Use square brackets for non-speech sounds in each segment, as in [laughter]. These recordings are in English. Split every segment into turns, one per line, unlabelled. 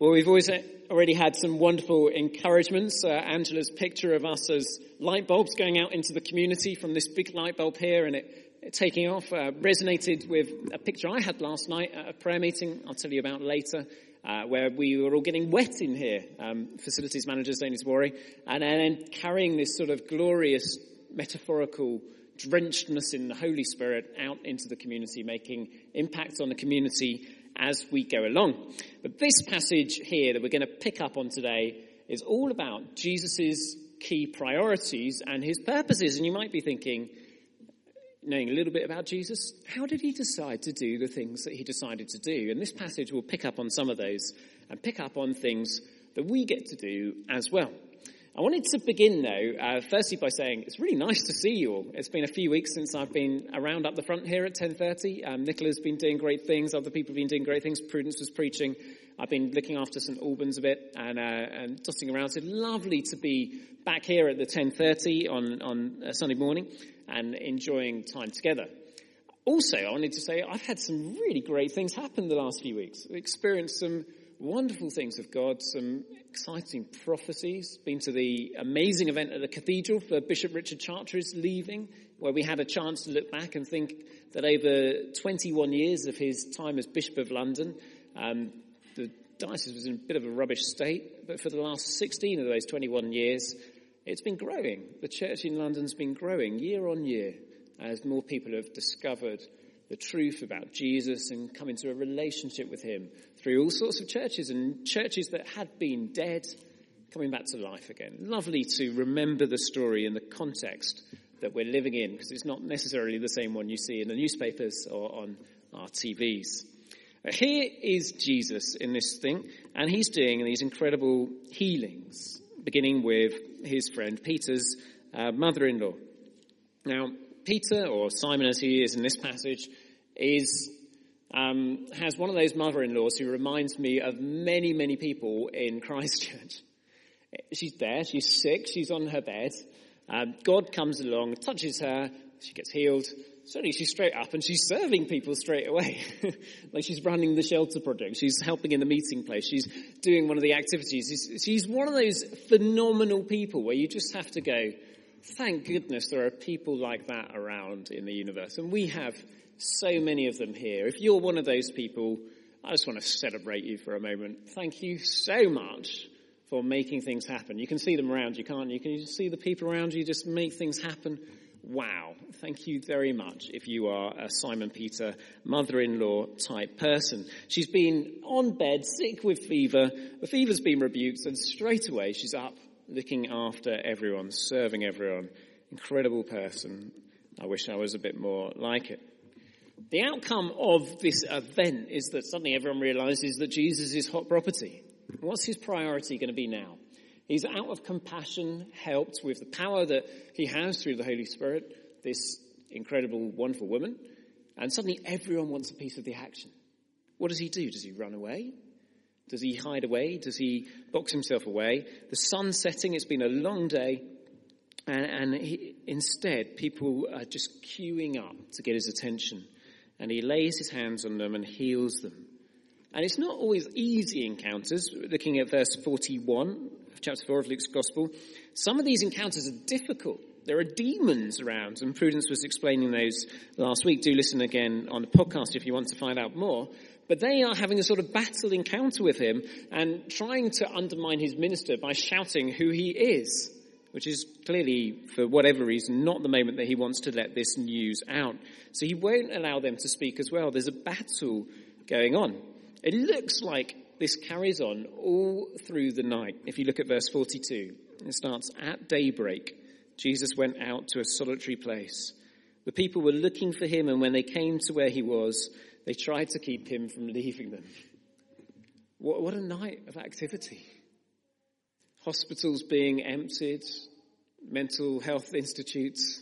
Well, we've always already had some wonderful encouragements. Uh, Angela's picture of us as light bulbs going out into the community from this big light bulb here and it, it taking off uh, resonated with a picture I had last night at a prayer meeting. I'll tell you about later. Uh, where we were all getting wet in here. Um, facilities need to worry. And then carrying this sort of glorious metaphorical drenchedness in the Holy Spirit out into the community, making impact on the community as we go along. But this passage here that we're going to pick up on today is all about Jesus' key priorities and his purposes. And you might be thinking, knowing a little bit about Jesus, how did he decide to do the things that he decided to do? And this passage will pick up on some of those and pick up on things that we get to do as well. I wanted to begin though, uh, firstly by saying it's really nice to see you all. It's been a few weeks since I've been around up the front here at 10.30. Um, Nicola's been doing great things. Other people have been doing great things. Prudence was preaching. I've been looking after St Albans a bit and, uh, and dusting around. So lovely to be back here at the 10.30 on, on a Sunday morning and enjoying time together. Also, I wanted to say I've had some really great things happen the last few weeks. I've experienced some wonderful things of God, some exciting prophecies. Been to the amazing event at the cathedral for Bishop Richard Chartres leaving, where we had a chance to look back and think that over 21 years of his time as Bishop of London, um, the diocese was in a bit of a rubbish state, but for the last 16 of those 21 years, it's been growing. The church in London's been growing year on year as more people have discovered the truth about Jesus and come into a relationship with him through all sorts of churches and churches that had been dead coming back to life again. Lovely to remember the story and the context that we're living in because it's not necessarily the same one you see in the newspapers or on our TVs. Here is Jesus in this thing, and he's doing these incredible healings, beginning with his friend Peter's uh, mother-in-law. Now, Peter, or Simon as he is in this passage, is um, has one of those mother-in-laws who reminds me of many, many people in [laughs] Christchurch. She's there, she's sick, she's on her bed. Um, God comes along, touches her, she gets healed. Suddenly she's straight up and she's serving people straight away. [laughs] like she's running the shelter project. She's helping in the meeting place. She's doing one of the activities. She's, she's one of those phenomenal people where you just have to go, thank goodness there are people like that around in the universe. And we have so many of them here. If you're one of those people, I just want to celebrate you for a moment. Thank you so much for making things happen. You can see them around you, can't you? Can you see the people around you just make things happen? Wow. Thank you very much if you are a Simon Peter mother-in-law type person. She's been on bed, sick with fever. The fever's been rebuked and straight away she's up looking after everyone, serving everyone. Incredible person. I wish I was a bit more like it. The outcome of this event is that suddenly everyone realizes that Jesus is hot property. What's his priority going to be now? He's out of compassion, helped with the power that he has through the Holy Spirit, this incredible, wonderful woman, and suddenly everyone wants a piece of the action. What does he do? Does he run away? Does he hide away? Does he box himself away? The sun's setting, it's been a long day, and, and he, instead people are just queuing up to get his attention and he lays his hands on them and heals them. And it's not always easy encounters. Looking at verse 41 of chapter 4 of Luke's Gospel, some of these encounters are difficult. There are demons around, and Prudence was explaining those last week. Do listen again on the podcast if you want to find out more. But they are having a sort of battle encounter with him and trying to undermine his minister by shouting who he is which is clearly, for whatever reason, not the moment that he wants to let this news out. So he won't allow them to speak as well. There's a battle going on. It looks like this carries on all through the night. If you look at verse 42, it starts at daybreak. Jesus went out to a solitary place. The people were looking for him, and when they came to where he was, they tried to keep him from leaving them. What, what a night of activity hospitals being emptied, mental health institutes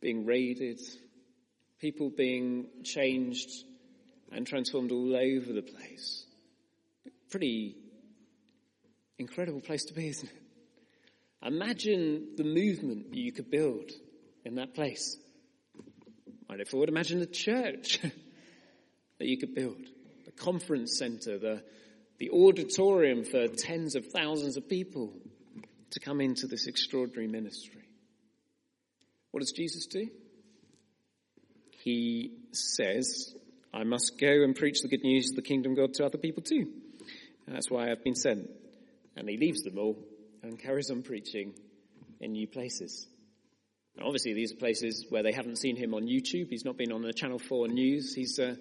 being raided, people being changed and transformed all over the place. Pretty incredible place to be, isn't it? Imagine the movement you could build in that place. Might it forward, imagine the church [laughs] that you could build, the conference center, the the auditorium for tens of thousands of people to come into this extraordinary ministry. What does Jesus do? He says, I must go and preach the good news of the kingdom of God to other people too. And that's why I've been sent. And he leaves them all and carries on preaching in new places. Now, obviously, these are places where they haven't seen him on YouTube. He's not been on the Channel 4 news. He's, uh,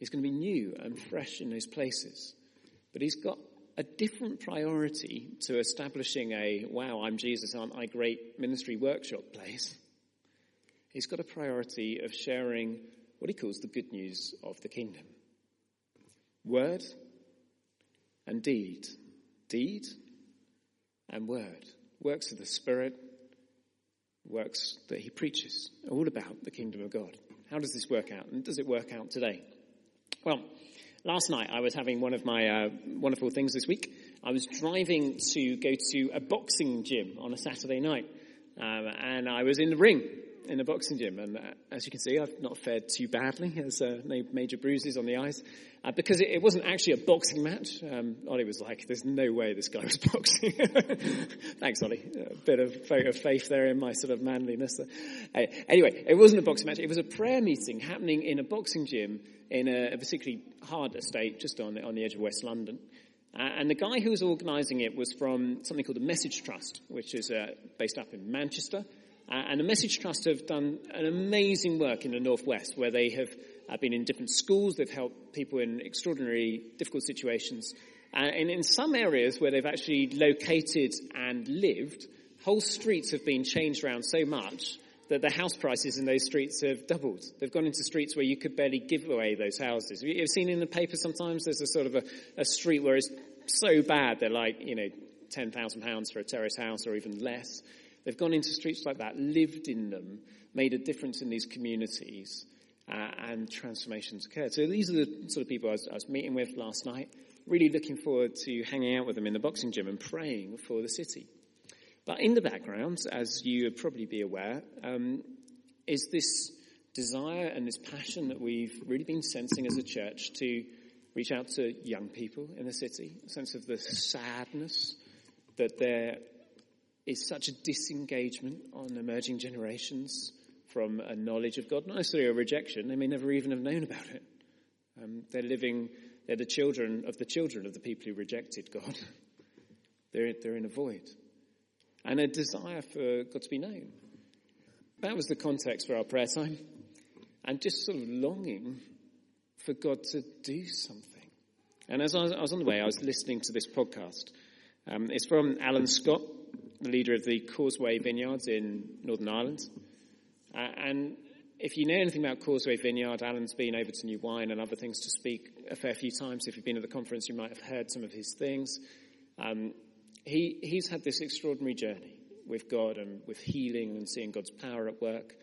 he's going to be new and fresh in those places. But he's got a different priority to establishing a, wow, I'm Jesus, aren't I great ministry workshop place. He's got a priority of sharing what he calls the good news of the kingdom. Word and deed. Deed and word. Works of the Spirit, works that he preaches, all about the kingdom of God. How does this work out? And does it work out today? Well, last night I was having one of my uh, wonderful things this week. I was driving to go to a boxing gym on a Saturday night, um, and I was in the ring in a boxing gym, and uh, as you can see, I've not fared too badly. There's uh, no major bruises on the eyes uh, because it, it, wasn't actually a boxing match. Um, Ollie was like, "There's no way this guy was [laughs] boxing." [laughs] Thanks, Ollie. A bit of vote of faith there in my sort of manliness. Uh, anyway, it wasn't a boxing match. It was a prayer meeting happening in a boxing gym in a, a particularly hard estate just on on the edge of West London. Uh, and the guy who was organising it was from something called the Message Trust, which is uh, based up in Manchester. Uh, and the Message Trust have done an amazing work in the Northwest where they have uh, been in different schools, they've helped people in extraordinarily difficult situations. Uh, and in some areas where they've actually located and lived, whole streets have been changed around so much that the house prices in those streets have doubled. They've gone into streets where you could barely give away those houses. You have seen in the paper sometimes there's a sort of a, a street where it's so bad they're like, you know, £10,000 for a terrace house or even less. They've gone into streets like that, lived in them, made a difference in these communities, uh, and transformations occurred. So these are the sort of people I was, I was, meeting with last night. Really looking forward to hanging out with them in the boxing gym and praying for the city. But in the background, as you would probably be aware, um, is this desire and this passion that we've really been sensing as a church to reach out to young people in the city, a sense of the sadness that there is such a disengagement on emerging generations from a knowledge of God, not necessarily a rejection. They may never even have known about it. Um, they're living, they're the children of the children of the people who rejected God. [laughs] they're, they're in a void. And a desire for God to be known. That was the context for our prayer time. And just sort of longing for God to do something. And as I was, I was on the way, I was listening to this podcast. Um, it's from Alan Scott, the leader of the Causeway Vineyards in Northern Ireland. Uh, and if you know anything about Causeway Vineyard, Alan's been over to New Wine and other things to speak a fair few times. If you've been at the conference, you might have heard some of his things. Um, he, he's had this extraordinary journey with God and with healing and seeing God's power at work.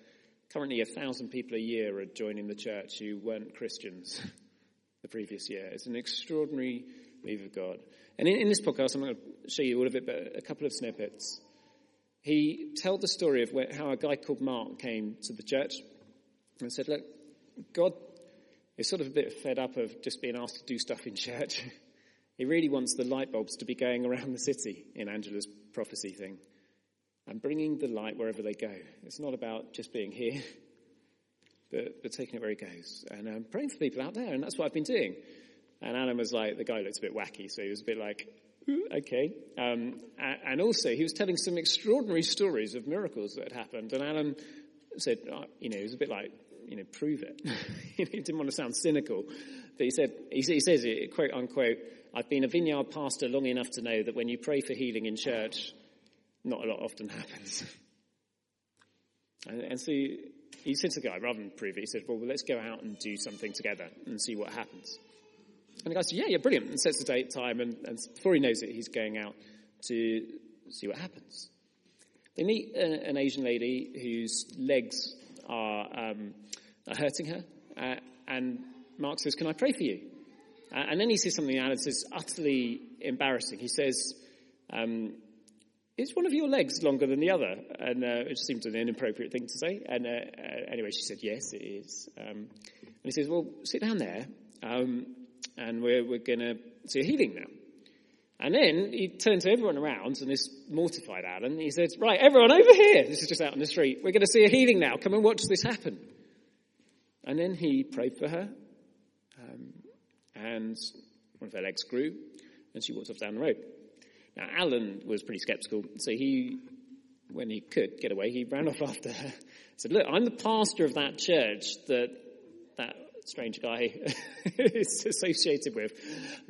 Currently, a thousand people a year are joining the church who weren't Christians [laughs] the previous year. It's an extraordinary move of God. And in, in this podcast, I'm going to show you all of it, but a couple of snippets. He told the story of where, how a guy called Mark came to the church and said, Look, God is sort of a bit fed up of just being asked to do stuff in church. [laughs] he really wants the light bulbs to be going around the city in Angela's prophecy thing and bringing the light wherever they go. It's not about just being here, [laughs] but, but taking it where he goes. And I'm praying for people out there, and that's what I've been doing. And Alan was like, the guy looked a bit wacky, so he was a bit like, okay. Um, and also, he was telling some extraordinary stories of miracles that had happened. And Alan said, uh, you know, he was a bit like, you know, prove it. [laughs] he didn't want to sound cynical. But he said, he, says it, quote unquote, I've been a vineyard pastor long enough to know that when you pray for healing in church, not a lot often [laughs] happens. and, and so he said to the guy, rather than prove it, he said, well, let's go out and do something together and see what happens. And the guy said, yeah, yeah, brilliant. And sets the date, time, and, and before he knows it, he's going out to see what happens. They meet a, an Asian lady whose legs are, um, are hurting her, uh, and Mark says, can I pray for you? Uh, and then he says something Alan says utterly embarrassing. He says, um, is one of your legs longer than the other? And uh, it seemed an inappropriate thing to say. And uh, uh, anyway, she said, yes, it is. Um, and he says, well, sit down there. Um, and we're, we're going to see a healing now. And then he turned to everyone around and this mortified Alan. He said, right, everyone over here. This is just out on the street. We're going to see a healing now. Come and watch this happen. And then he prayed for her. Um, and one of her legs grew and she walked off down the road. Now, Alan was pretty skeptical. So he, when he could get away, he ran off [laughs] after her. Said, look, I'm the pastor of that church that strange guy [laughs] is associated with.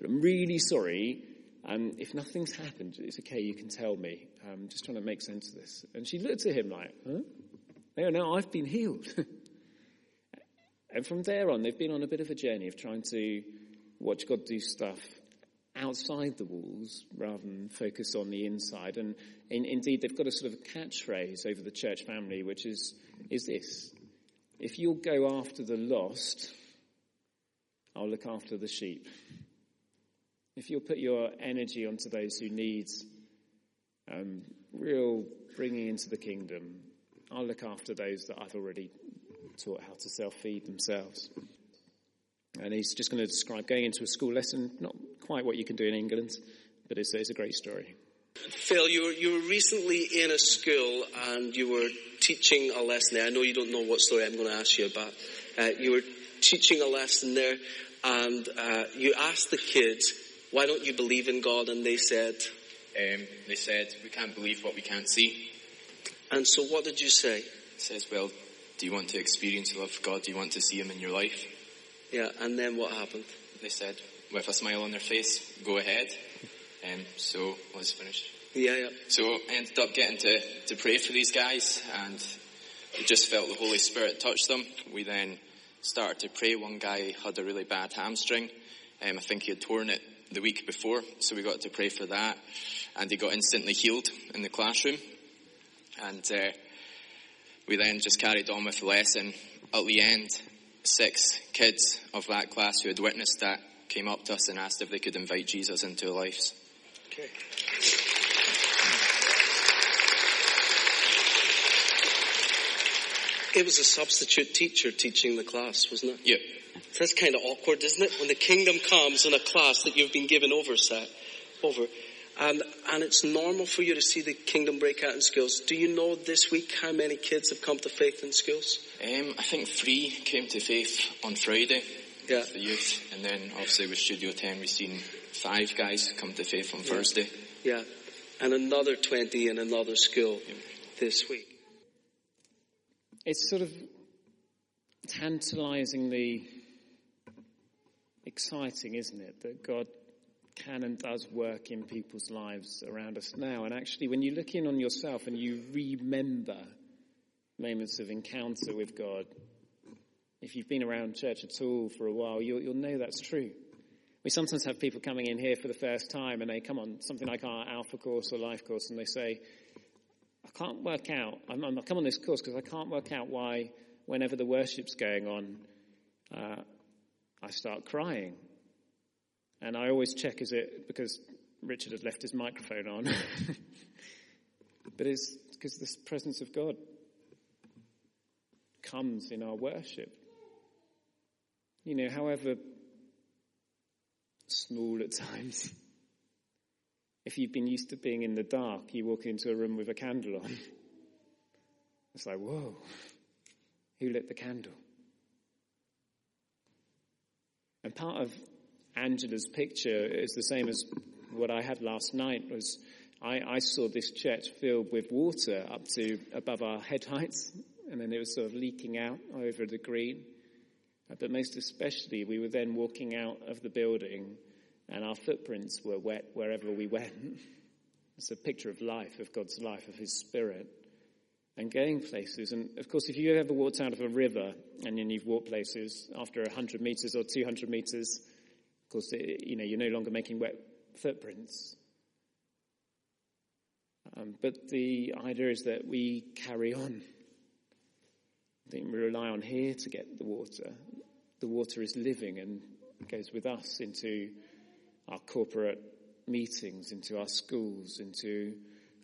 I'm really sorry um, if nothing's happened, it's okay, you can tell me. I'm just trying to make sense of this. And she looked at him like, huh? No, no, I've been healed. [laughs] and from there on, they've been on a bit of a journey of trying to watch God do stuff outside the walls rather than focus on the inside. And in, indeed, they've got a sort of catchphrase over the church family, which is, is this. If you'll go after the lost, I'll look after the sheep. If you'll put your energy onto those who need um, real bringing into the kingdom, I'll look after those that I've already taught how to self feed themselves. And he's just going to describe going into a school lesson, not quite what you can do in England, but it's, it's a great story.
Phil, you were, you were recently in a school and you were teaching a lesson there. I know you don't know what story I'm going to ask you about. Uh, you were teaching a lesson there and uh, you asked the kids why don't you believe in God? And they said,
um, they said, we can't believe what we can't see.
And so what did you say?
It says, well, do you want to experience the love of God? Do you want to see Him in your life?
Yeah, and then what happened?
They said, with a smile on their face, go ahead. And um, so I was finished.
Yeah, yeah.
So I ended up getting to, to pray for these guys and just felt the Holy Spirit touch them. We then started to pray. One guy had a really bad hamstring. Um, I think he had torn it the week before, so we got to pray for that, and he got instantly healed in the classroom. And uh, we then just carried on with the lesson. At the end, six kids of that class who had witnessed that came up to us and asked if they could invite Jesus into their lives.
Okay. It was a substitute teacher teaching the class, wasn't it?
Yep.
That's kind of awkward, isn't it? When the kingdom comes in a class that you've been given oversight over. And, and it's normal for you to see the kingdom break out in schools. Do you know this week how many kids have come to faith in schools?
Um, I think three came to faith on Friday.
Yeah.
The youth. And then obviously with Studio 10 we've seen five guys come to faith on yeah. Thursday.
Yeah. And another 20 in another school yeah. this week.
It's sort of tantalizingly exciting, isn't it? That God can and does work in people's lives around us now. And actually, when you look in on yourself and you remember moments of encounter with God, if you've been around church at all for a while, you'll, you'll know that's true. We sometimes have people coming in here for the first time and they come on something like our Alpha course or Life course and they say, I can't work out, I'm, I'm, I come on this course because I can't work out why whenever the worship's going on, uh, I start crying. And I always check, is it because Richard had left his microphone on? [laughs] but it's because the presence of God comes in our worship. You know, however small at [laughs] times. If you've been used to being in the dark, you walk into a room with a candle on. [laughs] It's like, whoa, who lit the candle? And part of Angela's picture is the same as what I had last night was I, I, saw this church filled with water up to above our head heights and then it was sort of leaking out over the green. But most especially, we were then walking out of the building and our footprints were wet wherever we went. It's a picture of life, of God's life, of His Spirit and going places. And of course, if you ever walked out of a river and then you've walked places after 100 meters or 200 meters, of course, it, you know, you're no longer making wet footprints. Um, but the idea is that we carry on. I think we rely on here to get the water. The water is living and goes with us into our corporate meetings, into our schools, into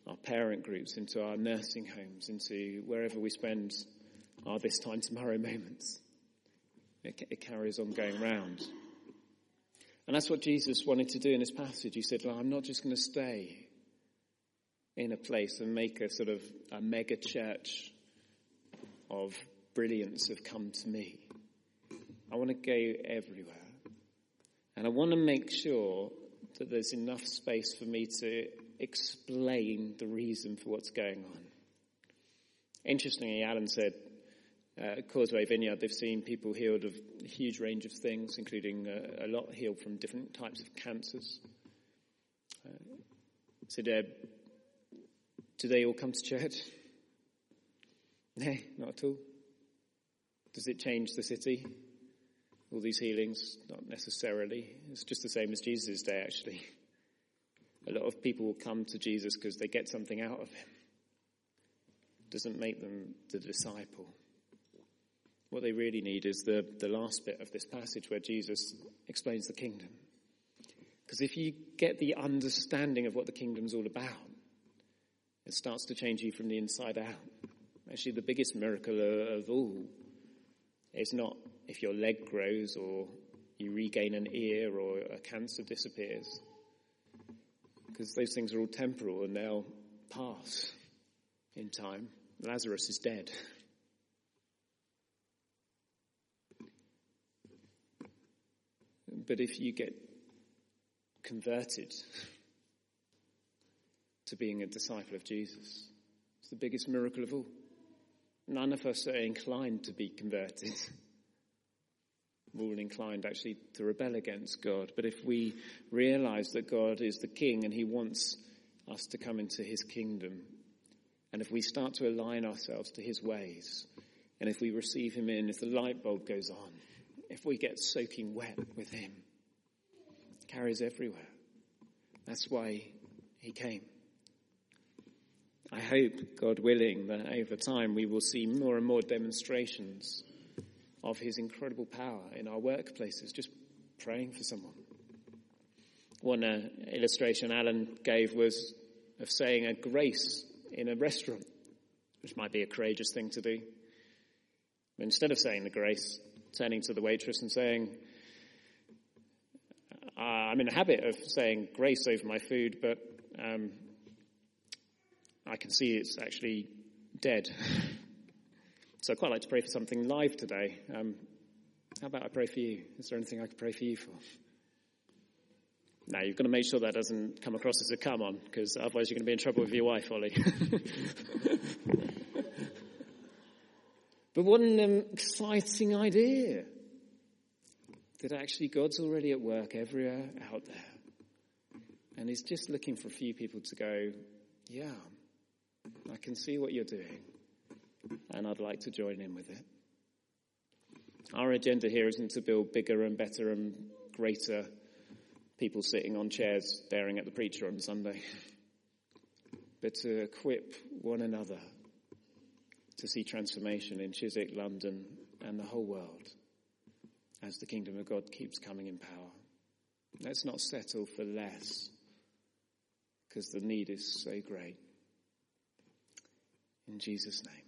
our parent groups, into our nursing homes, into wherever we spend our this time tomorrow moments. It, it carries on going round. And that's what Jesus wanted to do in this passage. He said, well, I'm not just going to stay in a place and make a sort of a mega church of brilliance have come to me. I want to go everywhere. And I want to make sure that there's enough space for me to explain the reason for what's going on. Interestingly, Alan said, uh, Causeway Vineyard, they've seen people healed of a huge range of things, including uh, a lot healed from different types of cancers. Uh, so, do they all come to church? [laughs] No, not at all. Does it change the city? All these healings? Not necessarily. It's just the same as Jesus' day, actually. A lot of people will come to Jesus because they get something out of him. Doesn't make them the disciple. What they really need is the, the last bit of this passage where Jesus explains the kingdom. Because if you get the understanding of what the kingdom's all about, it starts to change you from the inside out. Actually, the biggest miracle of all is not if your leg grows or you regain an ear or a cancer disappears. Because those things are all temporal and they'll pass in time. Lazarus is dead. But if you get converted to being a disciple of Jesus, it's the biggest miracle of all. None of us are inclined to be converted. We're all inclined actually to rebel against God. But if we realize that God is the King and He wants us to come into His kingdom, and if we start to align ourselves to His ways, and if we receive Him in, if the light bulb goes on, if we get soaking wet with Him. Carries everywhere. That's why He came. I hope, God willing, that over time we will see more and more demonstrations of His incredible power in our workplaces, just praying for someone. One uh, illustration Alan gave was of saying a grace in a restaurant, which might be a courageous thing to do. But instead of saying the grace, turning to the waitress and saying, uh, I'm in a habit of saying grace over my food, but um, I can see it's actually dead. so I'd quite like to pray for something live today. Um, how about I pray for you? Is there anything I could pray for you for? Now, you've got to make sure that doesn't come across as a come on, because otherwise you're going to be in trouble with your wife, Ollie. [laughs] but what an um, exciting idea that actually God's already at work everywhere out there. And He's just looking for a few people to go, yeah, I can see what you're doing, and I'd like to join in with it. Our agenda here isn't to build bigger and better and greater people sitting on chairs staring at the preacher on Sunday, [laughs] but to equip one another to see transformation in Chiswick, London, and the whole world as the kingdom of God keeps coming in power. Let's not settle for less because the need is so great. In Jesus' name.